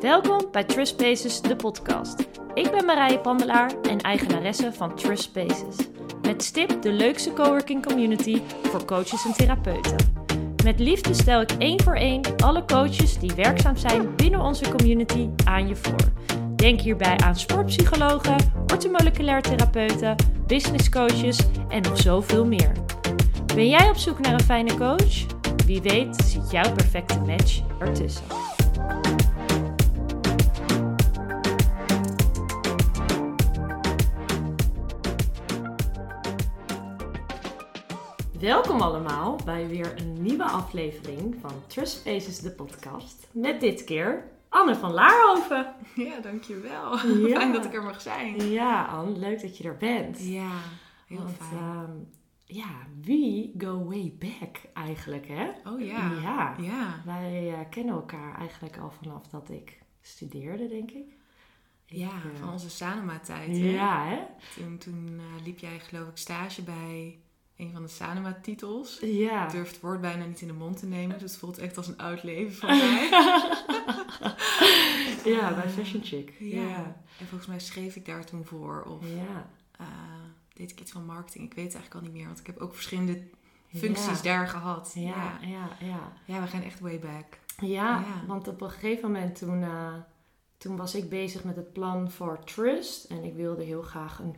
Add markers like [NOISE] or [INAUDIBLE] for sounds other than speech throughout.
Welkom bij Trust Spaces, de podcast. Ik ben Marije Pandelaar en eigenaresse van Trust Spaces. Met stip de leukste coworking community voor coaches en therapeuten. Met liefde stel ik één voor één alle coaches die werkzaam zijn binnen onze community aan je voor. Denk hierbij aan sportpsychologen, orthomoleculair therapeuten, business coaches en nog zoveel meer. Ben jij op zoek naar een fijne coach? Wie weet zit jouw perfecte match ertussen. Welkom allemaal bij weer een nieuwe aflevering van Trust Spaces, de podcast. Met dit keer Anne van Laarhoven. [LAUGHS] Ja, dankjewel. Ja. [LAUGHS] Fijn dat ik er mag zijn. Ja, Anne, leuk dat je er bent. Ja, heel Want, fijn. ehm, ja, we go way back eigenlijk, hè? oh ja. Ja. Ja. Wij eh, kennen elkaar eigenlijk al vanaf dat ik studeerde, denk ik. Ja, Ik, eh, van onze Sanoma-tijd. hè? Ja, hè? Toen, toen eh, liep jij geloof ik stage bij een van de Sanoma-titels. Ja. Ik durf het woord bijna niet in de mond te nemen, dus het voelt echt als een oud leven van [LAUGHS] mij. ja, bij Fashion Chick. Ja. Ja. En volgens mij schreef ik daar toen voor of Ja. eh, deed ik iets van marketing. Ik weet het eigenlijk al niet meer, want ik heb ook verschillende functies daar gehad. Ja, ja, ja. ja. We gaan echt way back. Ja, Ja. want op een gegeven moment toen, eh, toen was ik bezig met het plan voor Trust. En ik wilde heel graag een,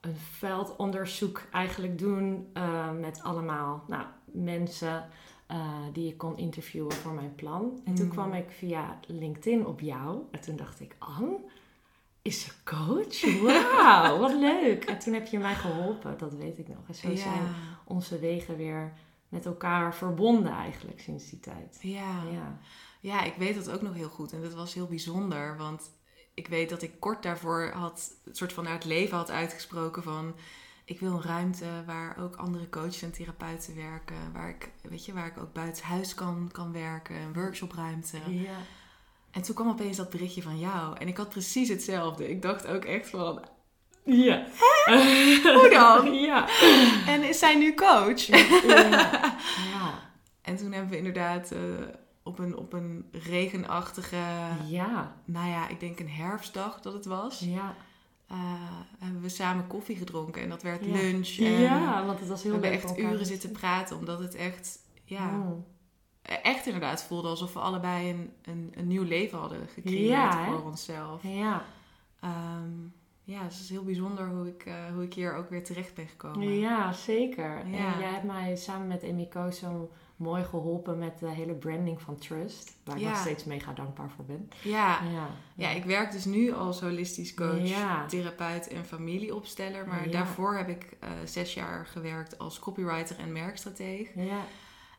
een veldonderzoek eigenlijk doen eh, met allemaal nou, mensen eh, die ik kon interviewen voor mijn plan. En toen Mm. kwam ik via LinkedIn op jou. En toen dacht ik, Anne, is ze coach? Wauw, wat leuk. En toen heb je mij geholpen, dat weet ik nog. En zo zijn onze wegen weer met elkaar verbonden eigenlijk sinds die tijd. Ja. Ja. Ja, ik weet dat ook nog heel goed. En dat was heel bijzonder. Want ik weet dat ik kort daarvoor had het soort van naar het leven had uitgesproken van ik wil een ruimte waar ook andere coaches en therapeuten werken. Waar ik, weet je, waar ik ook buiten huis kan, kan werken. Een workshopruimte. Ja. En toen kwam opeens dat berichtje van jou. En ik had precies hetzelfde. Ik dacht ook echt van, Ja. hoe dan? [LAUGHS] Ja. En is zij nu coach? Ja. [LAUGHS] ja. En toen hebben we inderdaad eh, op, een, op een regenachtige, Ja. nou ja, ik denk een herfstdag dat het was. Ja. eh, hebben we samen koffie gedronken. En dat werd Ja. lunch. En Ja, want het was we heel hebben leuk echt uren te zitten praten. Omdat het echt, ja, echt inderdaad voelde alsof we allebei een, een, een nieuw leven hadden gecreëerd Ja, voor onszelf. Ja. Ehm, ja, dus het is heel bijzonder hoe ik, eh, hoe ik hier ook weer terecht ben gekomen. ja, zeker. Ja. En jij hebt mij samen met Emiko zo mooi geholpen met de hele branding van Trust. Waar ik nog steeds mega dankbaar voor ben. Ja. Ja. Ja, ik werk dus nu als holistisch coach, Ja. therapeut en familieopsteller. Maar daarvoor heb ik eh, zes jaar gewerkt als copywriter en merkstrateeg. Ja.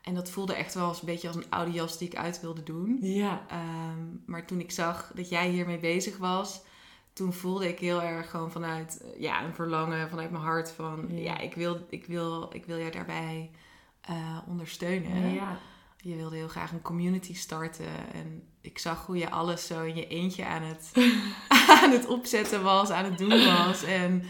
En dat voelde echt wel als een beetje als een oude jas die ik uit wilde doen. Ja. Ehm, maar toen ik zag dat jij hiermee bezig was, toen voelde ik heel erg gewoon vanuit eh, ja, een verlangen vanuit mijn hart van Ja. ja, ik, wil, ik, wil, ik wil jou daarbij eh, ondersteunen. Ja. Je wilde heel graag een community starten en ik zag hoe je alles zo in je eentje aan het, [LAUGHS] aan het opzetten was, aan het doen was. En,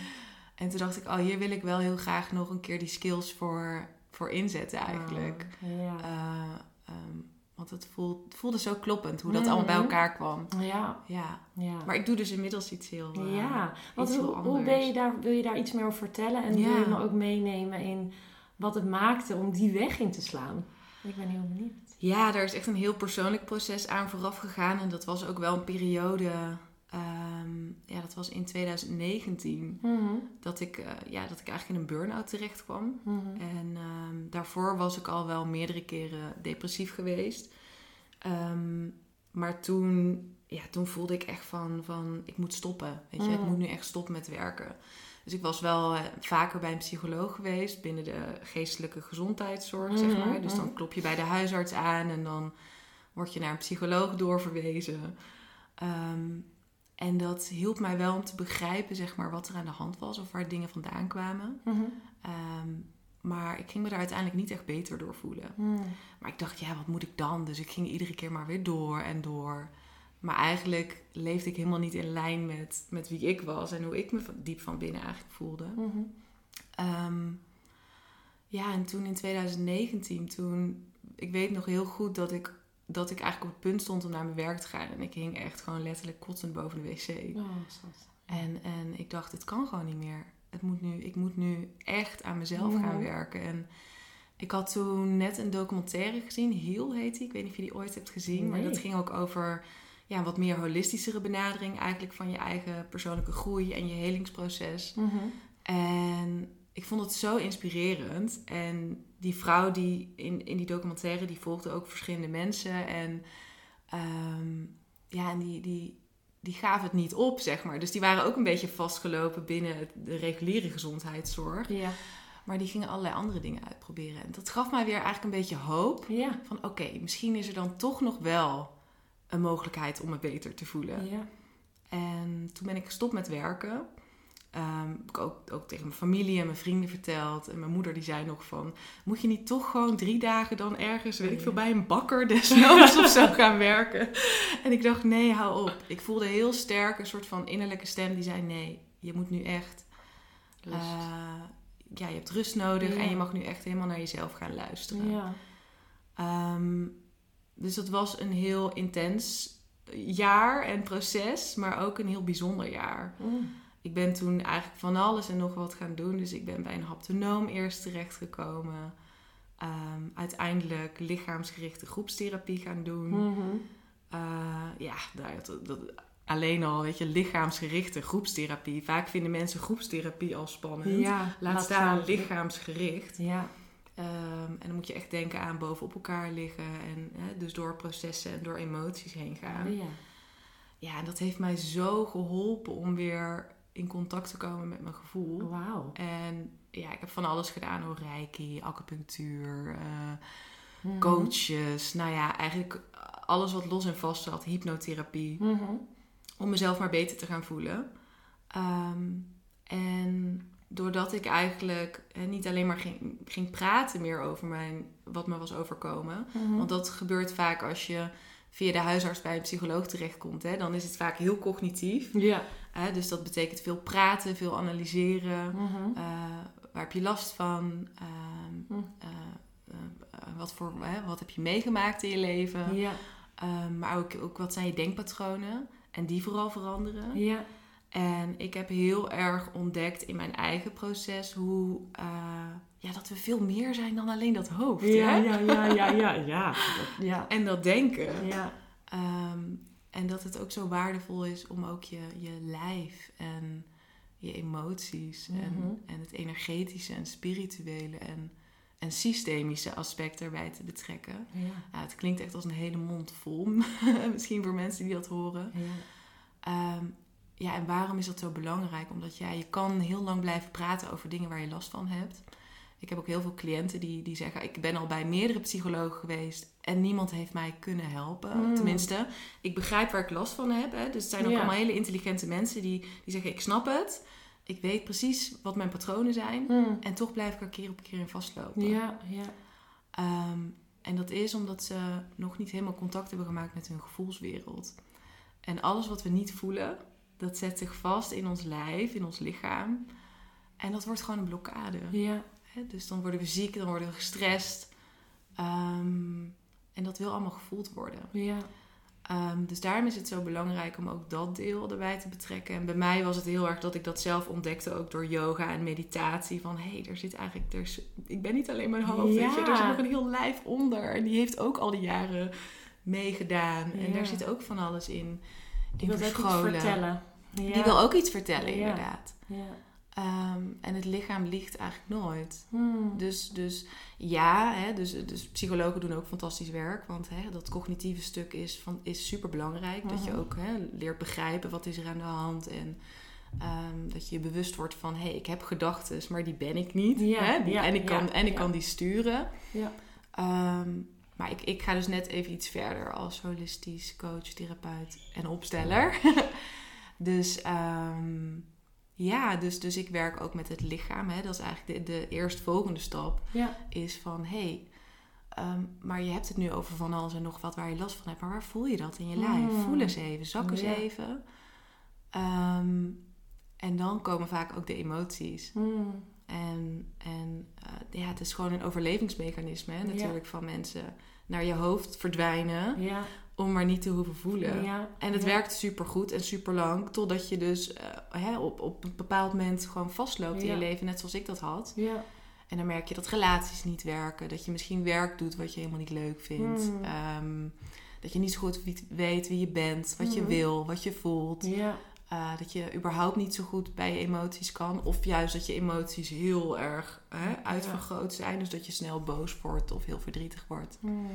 en toen dacht ik, oh, hier wil ik wel heel graag nog een keer die skills voor, voor inzetten eigenlijk. Oh, ja. Eh, ehm, want het voelde, het voelde zo kloppend hoe dat Mhm. allemaal bij elkaar kwam. ja. Ja. Ja. Maar ik doe dus inmiddels iets heel. eh, Ja, want iets heel hoe, hoe anders. ben je daar, wil je daar iets meer over vertellen? En Ja. wil je me ook meenemen in wat het maakte om die weg in te slaan? Ik ben heel benieuwd. Ja, daar is echt een heel persoonlijk proces aan vooraf gegaan. En dat was ook wel een periode. ehm, ja, dat was in 2019. Dat ik, eh, ja, dat ik eigenlijk in een burn-out terecht kwam. Mhm. En ehm, daarvoor was ik al wel meerdere keren depressief geweest. Ehm, maar toen, ja, toen voelde ik echt van, van ik moet stoppen. Weet je, ik Mm. moet nu echt stoppen met werken. Dus ik was wel eh, vaker bij een psycholoog geweest binnen de geestelijke gezondheidszorg, zeg Mhm, maar. Dus dan mhm. klop je bij de huisarts aan en dan word je naar een psycholoog doorverwezen. Ehm, en dat hielp mij wel om te begrijpen, zeg maar, wat er aan de hand was of waar dingen vandaan kwamen. Mhm. Ehm, maar ik ging me daar uiteindelijk niet echt beter door voelen. Maar ik dacht, ja, wat moet ik dan? Dus ik ging iedere keer maar weer door en door. Maar eigenlijk leefde ik helemaal niet in lijn met, met wie ik was en hoe ik me diep van binnen eigenlijk voelde. Mhm. Ehm, ja, en toen in 2019, toen, ik weet nog heel goed dat ik dat ik eigenlijk op het punt stond om naar mijn werk te gaan. En ik hing echt gewoon letterlijk kotsend boven de wc. Oh. En, en ik dacht, het kan gewoon niet meer. Het moet nu, ik moet nu echt aan mezelf gaan werken. En ik had toen net een documentaire gezien, Heal heet die. Ik weet niet of je die ooit hebt gezien. Maar dat ging ook over ja, wat meer holistischere benadering eigenlijk van je eigen persoonlijke groei en je helingsproces. Mhm. En ik vond het zo inspirerend. En die vrouw die in, in die documentaire, die volgde ook verschillende mensen. En ehm, ja, en die, die, die gaven het niet op, zeg maar. Dus die waren ook een beetje vastgelopen binnen de reguliere gezondheidszorg. Ja. Maar die gingen allerlei andere dingen uitproberen. En dat gaf mij weer eigenlijk een beetje hoop. Ja. Van oké, misschien is er dan toch nog wel een mogelijkheid om me beter te voelen. Ja. En toen ben ik gestopt met werken. Ehm, heb ik ook, ook tegen mijn familie en mijn vrienden verteld. En mijn moeder die zei nog van... Moet je niet toch gewoon drie dagen dan ergens, weet ik veel, bij een bakker desnoods of zo gaan werken? [LAUGHS] En ik dacht, nee, hou op. Ik voelde heel sterk een soort van innerlijke stem die zei... Nee, je moet nu echt... Eh, ja, je hebt rust nodig Ja. en je mag nu echt helemaal naar jezelf gaan luisteren. ja. Ehm, dus dat was een heel intens jaar en proces, maar ook een heel bijzonder jaar. Mm. Ik ben toen eigenlijk van alles en nog wat gaan doen. Dus ik ben bij een haptonoom eerst terechtgekomen. Ehm, uiteindelijk lichaamsgerichte groepstherapie gaan doen. Mhm. Eh, ja, nou, dat, dat, alleen al, weet je, lichaamsgerichte groepstherapie. Vaak vinden mensen groepstherapie al spannend. Ja. Laat staan lichaamsgericht. Ja. Ehm, en dan moet je echt denken aan bovenop elkaar liggen. En hè, dus door processen en door emoties heen gaan. Ja. Ja, en dat heeft mij zo geholpen om weer in contact te komen met mijn gevoel. Wauw. En ja, ik heb van alles gedaan. Hoor. Reiki, acupunctuur, eh, Mhm. coaches. Nou ja, eigenlijk alles wat los en vast zat. Hypnotherapie. Mhm. Om mezelf maar beter te gaan voelen. Ehm, en doordat ik eigenlijk hè, niet alleen maar ging, ging praten meer over mijn, wat me was overkomen. Mhm. Want dat gebeurt vaak als je via de huisarts bij een psycholoog terechtkomt. Hè, dan is het vaak heel cognitief. Ja. Hè, dus dat betekent veel praten, veel analyseren. Mhm. Eh, waar heb je last van? Ehm, Hm. eh, eh, wat, voor, hè, wat heb je meegemaakt in je leven? Ja. Ehm, maar ook, ook wat zijn je denkpatronen? En die vooral veranderen. Ja. En ik heb heel erg ontdekt in mijn eigen proces hoe eh, ja, dat we veel meer zijn dan alleen dat hoofd. Ja, hè? ja, ja, ja, ja, [LAUGHS] ja. Dat- Ja. En dat denken. Ja. Ehm, en dat het ook zo waardevol is om ook je, je lijf en je emoties Mhm. en, en het energetische en spirituele en, en systemische aspect erbij te betrekken. Ja. Ja, het klinkt echt als een hele mond vol, [LAUGHS] misschien voor mensen die dat horen. Ja. Ehm, ja, en waarom is dat zo belangrijk? Omdat ja, je kan heel lang blijven praten over dingen waar je last van hebt. Ik heb ook heel veel cliënten die, die zeggen: Ik ben al bij meerdere psychologen geweest en niemand heeft mij kunnen helpen. Mm. Tenminste, ik begrijp waar ik last van heb. Hè. Dus het zijn ook Ja. allemaal hele intelligente mensen die, die zeggen: Ik snap het. Ik weet precies wat mijn patronen zijn. Mm. En toch blijf ik er keer op keer in vastlopen. Ja, ja. Ehm, en dat is omdat ze nog niet helemaal contact hebben gemaakt met hun gevoelswereld. En alles wat we niet voelen, dat zet zich vast in ons lijf, in ons lichaam. En dat wordt gewoon een blokkade. Ja. Dus dan worden we ziek, dan worden we gestrest. Ehm, en dat wil allemaal gevoeld worden. Ja. Ehm, dus daarom is het zo belangrijk om ook dat deel erbij te betrekken. En bij mij was het heel erg dat ik dat zelf ontdekte, ook door yoga en meditatie. Van hé, hey, er zit eigenlijk, er is, ik ben niet alleen mijn hoofd, weet je, er zit nog een heel lijf onder. En die heeft ook al die jaren meegedaan. En daar zit ook van alles in. In wil verscholen. vertellen. Ja. Die wil ook iets vertellen, inderdaad. Ja. Ehm, en het lichaam liegt eigenlijk nooit. Hmm. Dus, dus ja, hè, dus, dus psychologen doen ook fantastisch werk. Want hè, dat cognitieve stuk is, van, is super belangrijk. Dat je Mhm. ook hè, leert begrijpen wat is er aan de hand. En ehm, dat je je bewust wordt van... hé, hey, ik heb gedachten, maar die ben ik niet. Ja, hè? Die- ja, en ik, kan, ja, en ik kan die sturen. Ja. Ehm, maar ik, ik ga dus net even iets verder als holistisch coach, therapeut en opsteller. [LAUGHS] dus ehm, ja, dus, dus ik werk ook met het lichaam. Hè. Dat is eigenlijk de, de eerstvolgende stap. Ja. Is van, hé, hey, ehm, maar je hebt het nu over van alles en nog wat waar je last van hebt. Maar waar voel je dat in je lijf? Mm. Voel eens even, zak eens Ja. even. Ehm, en dan komen vaak ook de emoties. Hmm. En, en uh, ja, het is gewoon een overlevingsmechanisme hè, natuurlijk van mensen naar je hoofd verdwijnen. Ja. Om maar niet te hoeven voelen. Ja. En het Ja. werkt super goed en super lang. Totdat je dus eh, hè, op, op een bepaald moment gewoon vastloopt in je leven. Net zoals ik dat had. Ja. En dan merk je dat relaties niet werken. Dat je misschien werk doet wat je helemaal niet leuk vindt. Hmm. Ehm, dat je niet zo goed weet wie je bent. Wat je Mhm. wil, wat je voelt. Ja. Uh, dat je überhaupt niet zo goed bij je emoties kan. Of juist dat je emoties heel erg hè, uitvergroot zijn. Dus dat je snel boos wordt of heel verdrietig wordt. Hmm.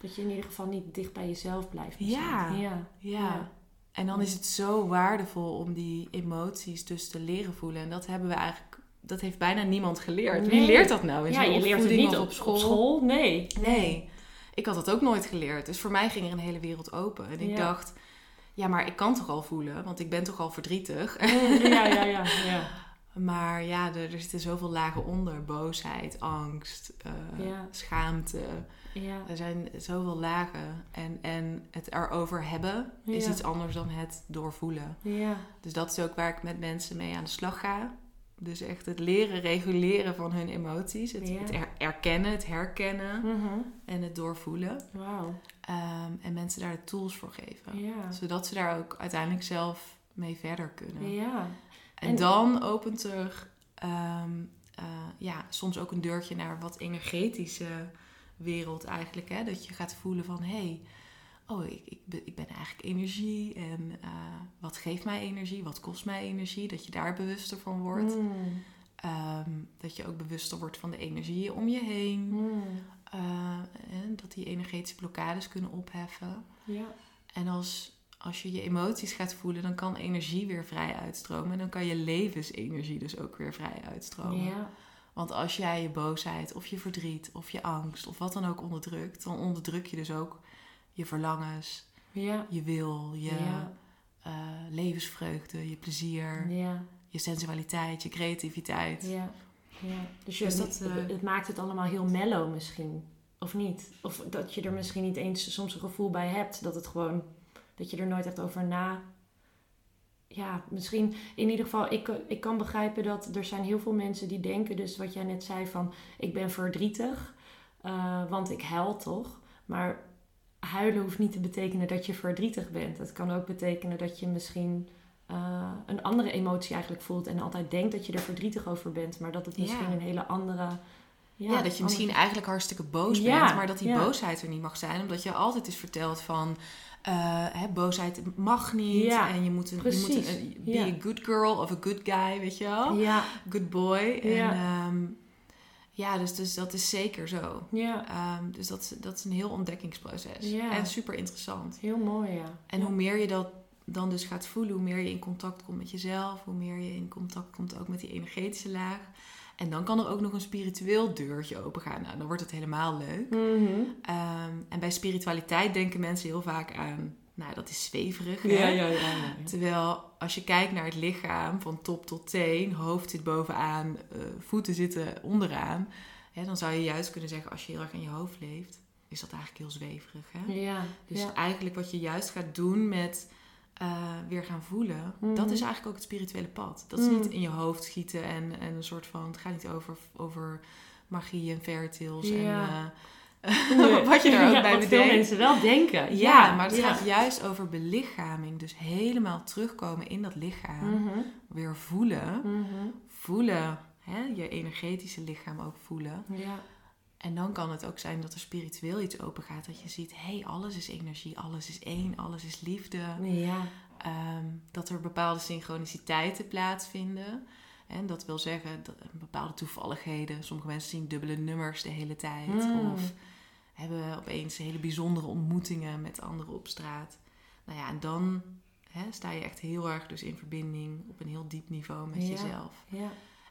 Dat je in ieder geval niet dicht bij jezelf blijft. Ja. ja. Ja. En dan is het zo waardevol om die emoties dus te leren voelen. En dat hebben we eigenlijk... Dat heeft bijna niemand geleerd. Wie leert dat nou in Ja, je leert het niet op, op school. Nee. Nee. Ik had dat ook nooit geleerd. Dus voor mij ging er een hele wereld open. En ik Ja. dacht... Ja, maar ik kan toch al voelen, want ik ben toch al verdrietig. Ja, ja, ja. ja. [LAUGHS] Maar ja, er, er zitten zoveel lagen onder. Boosheid, angst, eh, Ja. schaamte. ja. Er zijn zoveel lagen. En, en het erover hebben is iets anders dan het doorvoelen. ja. Dus dat is ook waar ik met mensen mee aan de slag ga. Dus echt het leren reguleren van hun emoties. Het, er- erkennen, het herkennen Mhm. en het doorvoelen. Ehm, en mensen daar de tools voor geven. Zodat ze daar ook uiteindelijk zelf mee verder kunnen. Ja. En, En- dan opent er ehm, eh, ja, soms ook een deurtje naar wat energetische wereld eigenlijk. Hè? Dat je gaat voelen van, hé, hey, oh, ik, ik, ben, ik ben eigenlijk energie. En eh, wat geeft mij energie? Wat kost mij energie? Dat je daar bewuster van wordt. Hmm. Ehm, dat je ook bewuster wordt van de energie om je heen. Hmm. Eh, en dat die energetische blokkades kunnen opheffen. Ja. En als, als je je emoties gaat voelen, dan kan energie weer vrij uitstromen. En dan kan je levensenergie dus ook weer vrij uitstromen. Ja. Want als jij je boosheid of je verdriet of je angst of wat dan ook onderdrukt, dan onderdruk je dus ook je verlangens, Ja. je wil, je Ja. eh, levensvreugde, je plezier, Ja. je sensualiteit, je creativiteit. Ja. ja. Dus je, Dus dat, het, eh, het maakt het allemaal heel mellow misschien. Of niet? Of dat je er misschien niet eens soms een gevoel bij hebt. Dat het gewoon... Dat je er nooit echt over na... Ja, misschien... In ieder geval, ik, ik kan begrijpen dat er zijn heel veel mensen die denken... Dus wat jij net zei van... Ik ben verdrietig. eh, want ik huil toch? Maar huilen hoeft niet te betekenen dat je verdrietig bent. Het kan ook betekenen dat je misschien... eh, een andere emotie eigenlijk voelt en altijd denkt dat je er verdrietig over bent, maar dat het misschien Ja. een hele andere. Ja, dat je misschien eigenlijk hartstikke boos Ja, bent, maar dat die ja. boosheid er niet mag zijn. Omdat je altijd is verteld van, eh, hè, boosheid mag niet. En je moet, een, je moet een, be Ja. a good girl of a good guy, weet je wel? Ja, Good boy. En, Ja. ehm, ja, dus, dus dat is zeker zo. ja, Ehm, dus dat, is- dat is een heel ontdekkingsproces. En super interessant. heel mooi, ja. En hoe meer je dat dan dus gaat voelen, hoe meer je in contact komt met jezelf, hoe meer je in contact komt ook met die energetische laag. En dan kan er ook nog een spiritueel deurtje opengaan. Nou, dan wordt het helemaal leuk. Mhm. Ehm, en bij spiritualiteit denken mensen heel vaak aan, nou, dat is zweverig. Ja, ja, ja. Terwijl als je kijkt naar het lichaam van top tot teen, hoofd zit bovenaan, eh, voeten zitten onderaan, hè, dan zou je juist kunnen zeggen, als je heel erg in je hoofd leeft, is dat eigenlijk heel zweverig. Hè? Ja, Dus eigenlijk wat je juist gaat doen met eh, weer gaan voelen, Mhm. dat is eigenlijk ook het spirituele pad. Dat is Mhm. niet in je hoofd schieten en, en een soort van, het gaat niet over, over magie en fairy tales Ja. en eh, [LAUGHS] Nee. wat je er ook Ja, bij wat veel bedenkt. mensen wel denken. Ja, maar het gaat juist over belichaming. Dus helemaal terugkomen in dat lichaam. Mhm, Weer voelen. Voelen. Hè? Je energetische lichaam ook voelen. Ja, En dan kan het ook zijn dat er spiritueel iets open gaat. Dat je ziet, hé, hey, alles is energie. Alles is één. Alles is liefde. ja, Ehm, dat er bepaalde synchroniciteiten plaatsvinden. En dat wil zeggen dat bepaalde toevalligheden. Sommige mensen zien dubbele nummers de hele tijd. Mm. Of hebben opeens hele bijzondere ontmoetingen met anderen op straat. Nou ja, en dan sta je echt heel erg dus in verbinding op een heel diep niveau met Ja. jezelf. ja.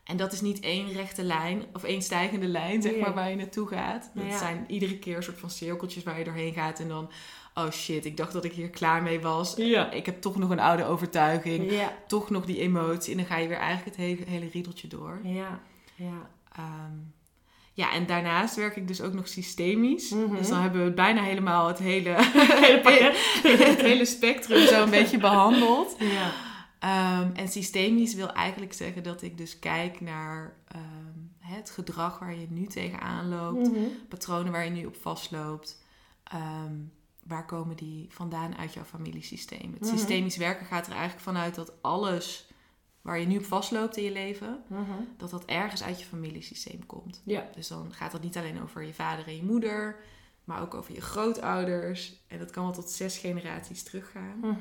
En dat is niet één rechte lijn of één stijgende lijn, zeg maar, waar je naartoe gaat. Dat Ja. zijn iedere keer een soort van cirkeltjes waar je doorheen gaat. En dan, oh shit, ik dacht dat ik hier klaar mee was. Ja. Ik heb toch nog een oude overtuiging. Ja, Toch nog die emotie. En dan ga je weer eigenlijk het hele, hele riedeltje door. ja, ja. Ehm, ja, en daarnaast werk ik dus ook nog systemisch. Mhm. Dus dan hebben we bijna helemaal het hele, [LAUGHS] Hele pakket. [LAUGHS] het hele spectrum zo een beetje behandeld. Ja, Ehm, en systemisch wil eigenlijk zeggen dat ik dus kijk naar ehm, het gedrag waar je nu tegenaan loopt, Mhm. patronen waar je nu op vastloopt. Ehm, waar komen die vandaan uit jouw familiesysteem? Het Mhm. systemisch werken gaat er eigenlijk vanuit dat alles waar je nu op vastloopt in je leven, Mhm. dat dat ergens uit je familiesysteem komt. Ja. Dus dan gaat het niet alleen over je vader en je moeder, maar ook over je grootouders. En dat kan wel tot zes generaties teruggaan.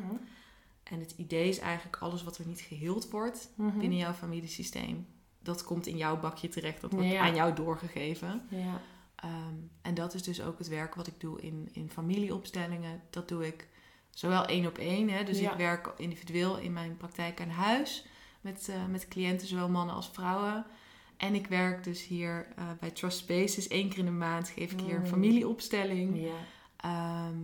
En het idee is eigenlijk alles wat er niet geheeld wordt Mhm. binnen jouw familiesysteem, dat komt in jouw bakje terecht. Dat wordt Ja. aan jou doorgegeven. Ja. Ehm, en dat is dus ook het werk wat ik doe in, in familieopstellingen. Dat doe ik zowel één op één. Hè, dus Ja. ik werk individueel in mijn praktijk aan huis met, eh, met cliënten, zowel mannen als vrouwen. En ik werk dus hier eh, bij Trust Spaces. Eén keer in de maand geef ik hier een Mm. familieopstelling. Ja. Ehm,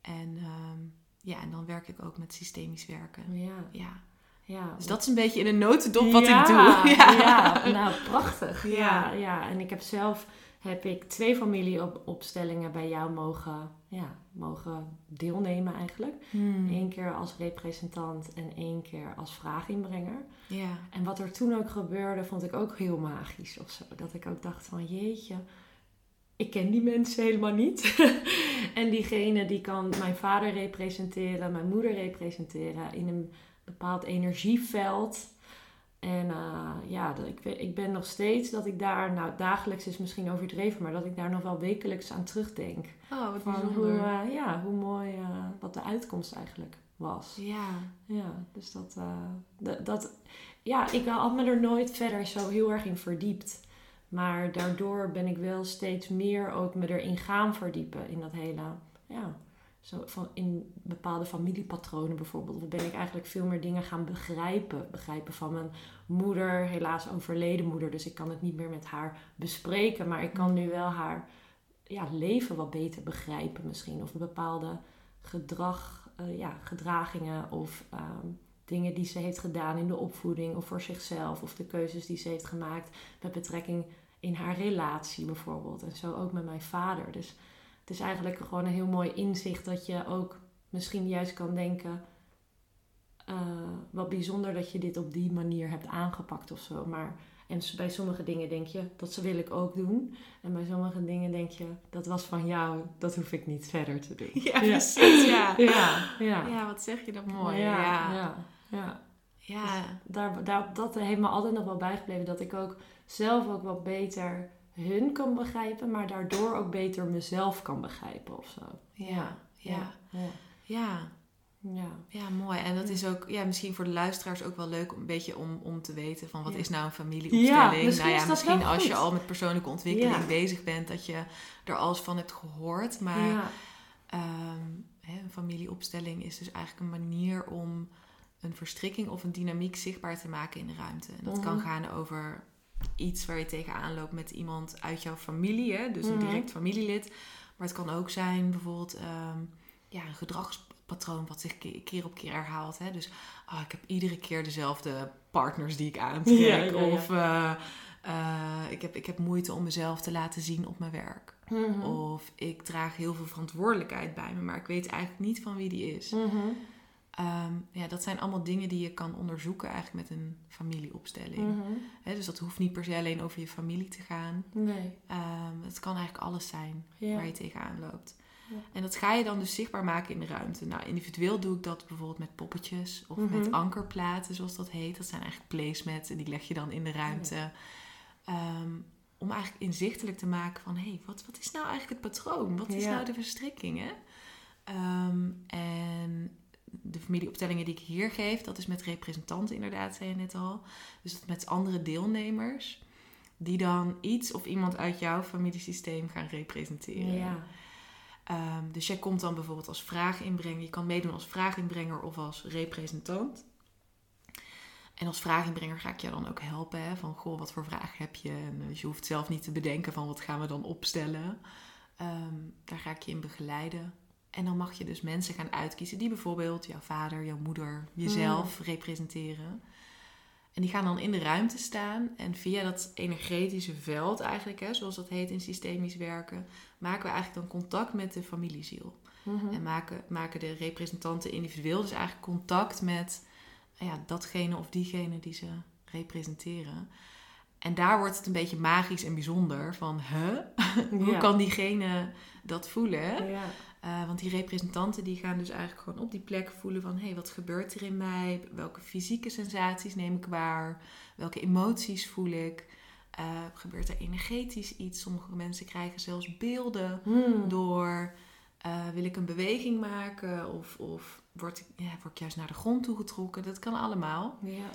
en, ehm, ja, en dan werk ik ook met systemisch werken. Ja. Ja. Ja. Dus dat is een beetje in een notendop wat ja, ik doe. [LAUGHS] Ja. nou prachtig. Ja. Ja. Ja, en ik heb zelf heb ik twee familieopstellingen bij jou mogen, ja, mogen deelnemen eigenlijk. Hmm. Eén keer als representant en één keer als vraaginbrenger. Ja. En wat er toen ook gebeurde, vond ik ook heel magisch of zo. Dat ik ook dacht van jeetje, ik ken die mensen helemaal niet. [LAUGHS] en diegene die kan mijn vader representeren, mijn moeder representeren in een bepaald energieveld. En eh, ja, ik, ben- ik ben nog steeds dat ik daar, nou dagelijks is misschien overdreven, maar dat ik daar nog wel wekelijks aan terugdenk. Oh, wat Van hoe, eh, ja, hoe mooi, eh, wat de uitkomst eigenlijk was. Ja. Ja, dus dat, dat, dat, ja, ik had me er nooit verder zo heel erg in verdiept. Maar daardoor ben ik wel steeds meer ook me erin gaan verdiepen in dat hele, ja, zo van in bepaalde familiepatronen bijvoorbeeld. Ben ik eigenlijk veel meer dingen gaan begrijpen. Begrijpen van mijn moeder, helaas overleden moeder, dus ik kan het niet meer met haar bespreken. Maar ik kan nu wel haar ja, leven wat beter begrijpen misschien. Of bepaalde gedrag, eh, ja, gedragingen of ehm, dingen die ze heeft gedaan in de opvoeding of voor zichzelf. Of de keuzes die ze heeft gemaakt met betrekking in haar relatie bijvoorbeeld. En zo ook met mijn vader. Dus het is eigenlijk gewoon een heel mooi inzicht dat je ook misschien juist kan denken... eh, wat bijzonder dat je dit op die manier hebt aangepakt of zo. Maar, en bij sommige dingen denk je, dat wil ik ook doen. En bij sommige dingen denk je, dat was van jou, dat hoef ik niet verder te doen. [LAUGHS] Ja, precies. Ja. Ja, ja. Ja, wat zeg je dat mooi. Ja, Ja. ja, ja. Ja. Daar, daar, dat heeft me altijd nog wel bijgebleven. Dat ik ook zelf ook wat beter hun kan begrijpen. Maar daardoor ook beter mezelf kan begrijpen of zo. Ja. Ja. Ja. Ja. Ja. Ja, mooi. En dat is ook ja, misschien voor de luisteraars ook wel leuk om een beetje om, om te weten van wat Ja. is nou een Ja, familieopstelling. misschien nou ja, misschien als je al met persoonlijke ontwikkeling bezig bent, dat je er alles van hebt gehoord. Maar ja. Ehm, hè, een familieopstelling is dus eigenlijk een manier om een verstrikking of een dynamiek zichtbaar te maken in de ruimte. En dat kan Mhm. gaan over iets waar je tegenaan loopt met iemand uit jouw familie, hè? dus een Mhm. direct familielid. Maar het kan ook zijn bijvoorbeeld ehm, ja, een gedragspatroon wat zich ke- keer op keer herhaalt. Hè? Dus ah, ik heb iedere keer dezelfde partners die ik aantrek. Ja, ja, ja. Of eh, eh, ik, heb, ik heb moeite om mezelf te laten zien op mijn werk. Mhm. Of ik draag heel veel verantwoordelijkheid bij me, maar ik weet eigenlijk niet van wie die is. Ehm, ja, dat zijn allemaal dingen die je kan onderzoeken eigenlijk met een familieopstelling. Mhm. Dus dat hoeft niet per se alleen over je familie te gaan. Nee. Ehm, het kan eigenlijk alles zijn Ja. waar je tegenaan loopt. Ja. En dat ga je dan dus zichtbaar maken in de ruimte. Nou, individueel doe ik dat bijvoorbeeld met poppetjes of Mhm. met ankerplaten, zoals dat heet. Dat zijn eigenlijk placemats en die leg je dan in de ruimte. Ehm, om eigenlijk inzichtelijk te maken van... hé, hey, wat, wat is nou eigenlijk het patroon? Wat is Ja. nou de verstrikking, hè? En de familieopstellingen die ik hier geef... dat is met representanten inderdaad, zei je net al. Dus dat met andere deelnemers... die dan iets of iemand uit jouw familiesysteem gaan representeren. Ja. Ehm, dus jij komt dan bijvoorbeeld als vraaginbrenger. Je kan meedoen als vraaginbrenger of als representant. En als vraaginbrenger ga ik jou dan ook helpen. Hè? Van, goh, wat voor vraag heb je? En, dus je hoeft zelf niet te bedenken van, wat gaan we dan opstellen? Ehm, daar ga ik je in begeleiden. En dan mag je dus mensen gaan uitkiezen die bijvoorbeeld jouw vader, jouw moeder, jezelf representeren. En die gaan dan in de ruimte staan. En via dat energetische veld eigenlijk, hè, zoals dat heet in systemisch werken, maken we eigenlijk dan contact met de familieziel. Mhm. En maken, maken de representanten individueel dus eigenlijk contact met ja, datgene of diegene die ze representeren. En daar wordt het een beetje magisch en bijzonder. Van, huh? [LAUGHS] Hoe Ja. kan diegene dat voelen? Ja. Eh, want die representanten die gaan dus eigenlijk gewoon op die plek voelen van... hé, hey, wat gebeurt er in mij? Welke fysieke sensaties neem ik waar? Welke emoties voel ik? Eh, gebeurt er energetisch iets? Sommige mensen krijgen zelfs beelden Hmm. door... eh, wil ik een beweging maken? Of, of word, ik, ja, word ik juist naar de grond toegetrokken? Dat kan allemaal. Ja.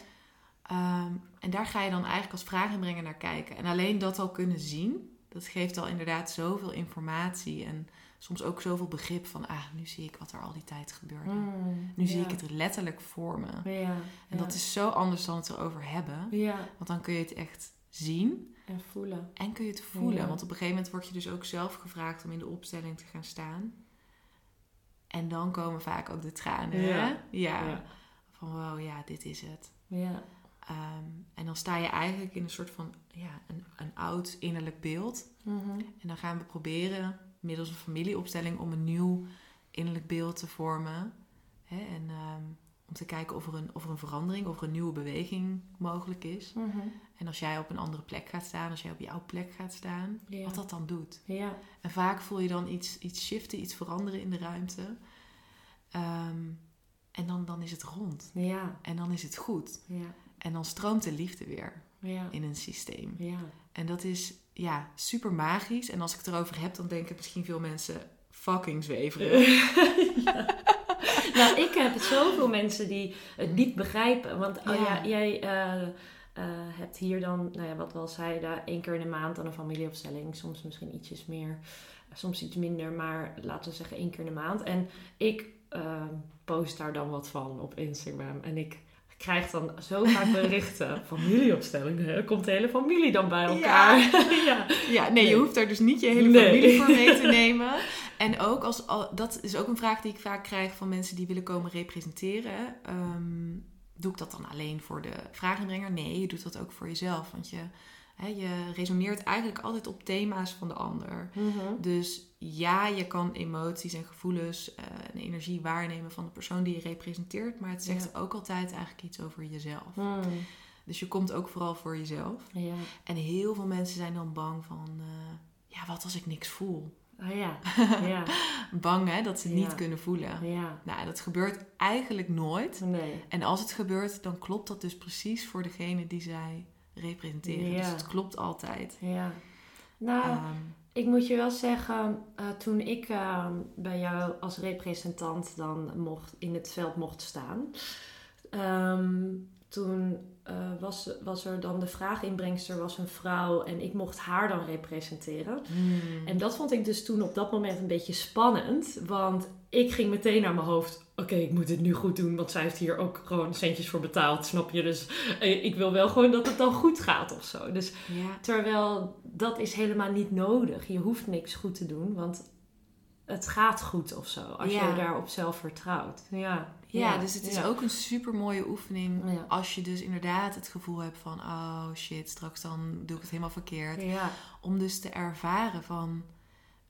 Ehm, en daar ga je dan eigenlijk als vraaginbrenger naar kijken. En alleen dat al kunnen zien, dat geeft al inderdaad zoveel informatie. En soms ook zoveel begrip van, ah, nu zie ik wat er al die tijd gebeurde. Hmm. Nu zie ik het letterlijk voor me. Ja. En dat is zo anders dan het erover hebben. Ja. Want dan kun je het echt zien En voelen. en kun je het voelen. Want op een gegeven moment word je dus ook zelf gevraagd om in de opstelling te gaan staan. En dan komen vaak ook de tranen. Ja. Hè? Ja. Ja. Van wow, ja, dit is het. Ja. Ehm, en dan sta je eigenlijk in een soort van ja, een, een oud innerlijk beeld. Mhm. En dan gaan we proberen middels een familieopstelling om een nieuw innerlijk beeld te vormen. Hè? En ehm, om te kijken of er, een, of er een verandering, of er een nieuwe beweging mogelijk is. Mhm. En als jij op een andere plek gaat staan, als jij op jouw plek gaat staan, Ja. wat dat dan doet. Ja. En vaak voel je dan iets, iets shiften, iets veranderen in de ruimte. Ehm, en dan, dan is het rond. Ja. En dan is het goed. Ja. En dan stroomt de liefde weer Ja. in een systeem. Ja. En dat is ja, super magisch. En als ik het erover heb, dan denken misschien veel mensen fucking zweverig. [LAUGHS] Nou, ik heb zoveel mensen die het niet begrijpen. Want oh Ja. ja, jij eh, eh, hebt hier dan, nou ja, wat we al zeiden, één keer in de maand dan een familieopstelling. Soms misschien ietsjes meer, soms iets minder, maar laten we zeggen één keer in de maand. En ik eh, post daar dan wat van op Instagram. En ik krijg dan zo vaak berichten. [LAUGHS] familieopstelling, er komt de hele familie dan bij elkaar. [LAUGHS] Ja. Ja, nee, je hoeft daar dus niet je hele Nee. familie voor mee te [LAUGHS] nemen. En ook als, al, dat is ook een vraag die ik vaak krijg van mensen die willen komen representeren. Ehm, doe ik dat dan alleen voor de vraaginbrenger? Nee, je doet dat ook voor jezelf. Want je, hè, je resoneert eigenlijk altijd op thema's van de ander. Mhm. Dus ja, je kan emoties en gevoelens eh, en energie waarnemen van de persoon die je representeert. Maar het zegt ook altijd eigenlijk iets over jezelf. Hmm. Dus je komt ook vooral voor jezelf. Ja. En heel veel mensen zijn dan bang van... eh, ja, wat als ik niks voel? Ah ja. [LAUGHS] Ja. Bang hè, dat ze Ja. niet kunnen voelen. Ja. Nou, dat gebeurt eigenlijk nooit. Nee. En als het gebeurt, dan klopt dat dus precies voor degene die zij representeren. Ja. Dus het klopt altijd. Ja. Nou, Ehm, ik moet je wel zeggen, eh, toen ik eh, bij jou als representant dan mocht, in het veld mocht staan, ehm, toen eh, was, was er dan de vraaginbrengster was een vrouw en ik mocht haar dan representeren. hmm. En dat vond ik dus toen op dat moment een beetje spannend, want ik ging meteen naar mijn hoofd. Oké, ik moet dit nu goed doen, want zij heeft hier ook gewoon centjes voor betaald, snap je? Dus eh, ik wil wel gewoon dat het dan goed gaat of zo. Dus ja. Terwijl dat is helemaal niet nodig. Je hoeft niks goed te doen, want het gaat goed of zo. Als Ja. je daarop zelf vertrouwt. Ja, Ja, dus het is ook een super mooie oefening als je dus inderdaad het gevoel hebt van oh shit, straks dan doe ik het helemaal verkeerd. Om dus te ervaren van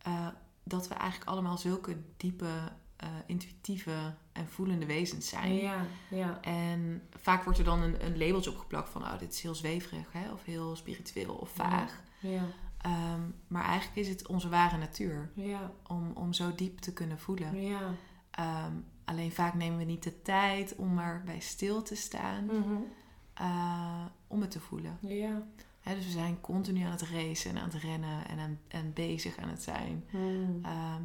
eh, dat we eigenlijk allemaal zulke diepe, eh, intuïtieve en voelende wezens zijn. ja, ja. En vaak wordt er dan een, een labeltje opgeplakt van oh, dit is heel zweverig hè? of heel spiritueel of vaag. Ja, Ehm, maar eigenlijk is het onze ware natuur ja, om, om zo diep te kunnen voelen. ja. Ehm, alleen vaak nemen we niet de tijd om erbij stil te staan, Mhm. eh, om het te voelen. Ja. Dus we zijn continu aan het racen en aan het rennen en, aan, en bezig aan het zijn. Hmm. Ehm,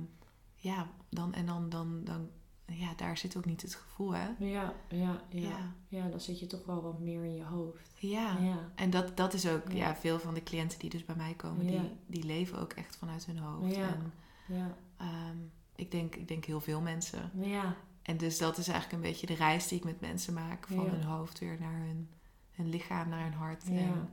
ja, dan, en dan, dan, dan, ja, daar zit ook niet het gevoel, hè? Ja, ja, ja, Ja. ja. dan zit je toch wel wat meer in je hoofd. Ja. Ja, En dat, dat is ook, Ja. ja. veel van de cliënten die dus bij mij komen, die, die leven ook echt vanuit hun hoofd. Ja. En ja, ehm, ik, denk, ik denk heel veel mensen. ja, En dus dat is eigenlijk een beetje de reis die ik met mensen maak. Van hun hoofd weer naar hun, hun lichaam, naar hun hart. Ja. En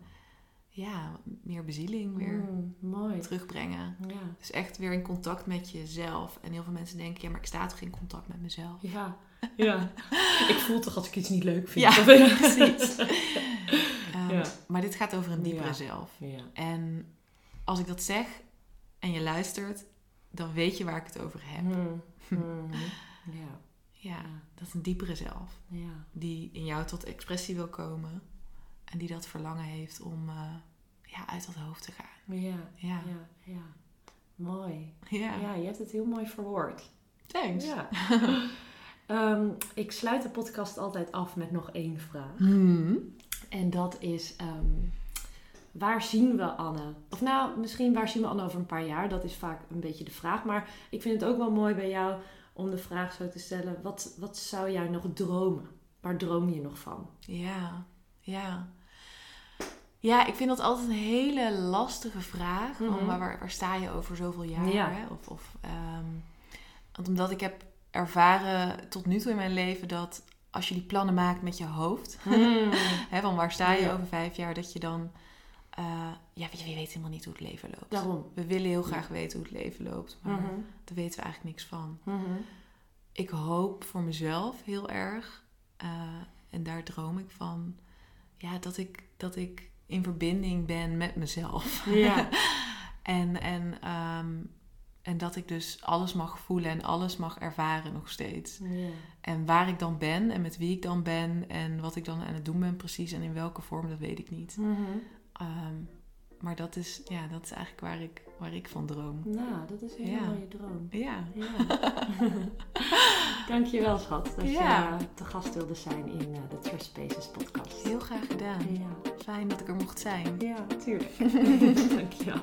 ja, meer bezieling weer Hmm, mooi. terugbrengen. Ja, Dus echt weer in contact met jezelf. En heel veel mensen denken, ja, maar ik sta toch in contact met mezelf. ja, [LAUGHS] ja. ik voel toch als ik iets niet leuk vind. Ja, [LAUGHS] precies. [LAUGHS] Ehm, Ja. Maar dit gaat over een diepere Ja. zelf. Ja, En als ik dat zeg en je luistert, dan weet je waar ik het over heb. Hmm, hmm, ja. Ja, dat is een diepere zelf. Ja. Die in jou tot expressie wil komen. En die dat verlangen heeft om eh, ja, uit dat hoofd te gaan. Ja. Ja. Ja. Ja. Mooi. Ja. Ja, je hebt het heel mooi verwoord. Thanks. Ja. [LAUGHS] Ehm, ik sluit de podcast altijd af met nog één vraag. Hmm. En dat is, ehm, waar zien we Anne? Of nou, misschien waar zien we Anne over een paar jaar? Dat is vaak een beetje de vraag. Maar ik vind het ook wel mooi bij jou om de vraag zo te stellen. Wat, wat zou jij nog dromen? Waar droom je nog van? Ja, ja. Ja, ik vind dat altijd een hele lastige vraag. Mhm. Waar, sta je over zoveel jaar? Ja. Hè? Of, of, ehm, want omdat ik heb ervaren tot nu toe in mijn leven dat als je die plannen maakt met je hoofd, [LAUGHS] hè, van waar sta je Ja. over vijf jaar, dat je dan, eh, ja, je, weet helemaal niet hoe het leven loopt. Daarom. We willen heel graag weten hoe het leven loopt, maar Mhm. daar weten we eigenlijk niks van. Mhm. Ik hoop voor mezelf heel erg, eh, en daar droom ik van, ja, dat ik, dat ik in verbinding ben met mezelf. Ja. [LAUGHS] en, en, ehm, en dat ik dus alles mag voelen en alles mag ervaren nog steeds. Ja. En waar ik dan ben en met wie ik dan ben en wat ik dan aan het doen ben precies en in welke vorm, dat weet ik niet. Mhm. Ehm, maar dat is, ja, dat is eigenlijk waar ik, waar ik van droom. Nou, dat is een hele Ja. mooie droom. Ja. Ja. [LAUGHS] Dankjewel schat dat Ja. je te gast wilde zijn in eh, de Trust Spaces podcast. Heel graag gedaan. Ja, Fijn dat ik er mocht zijn. ja tuurlijk. [LAUGHS] [LAUGHS] Dankjewel.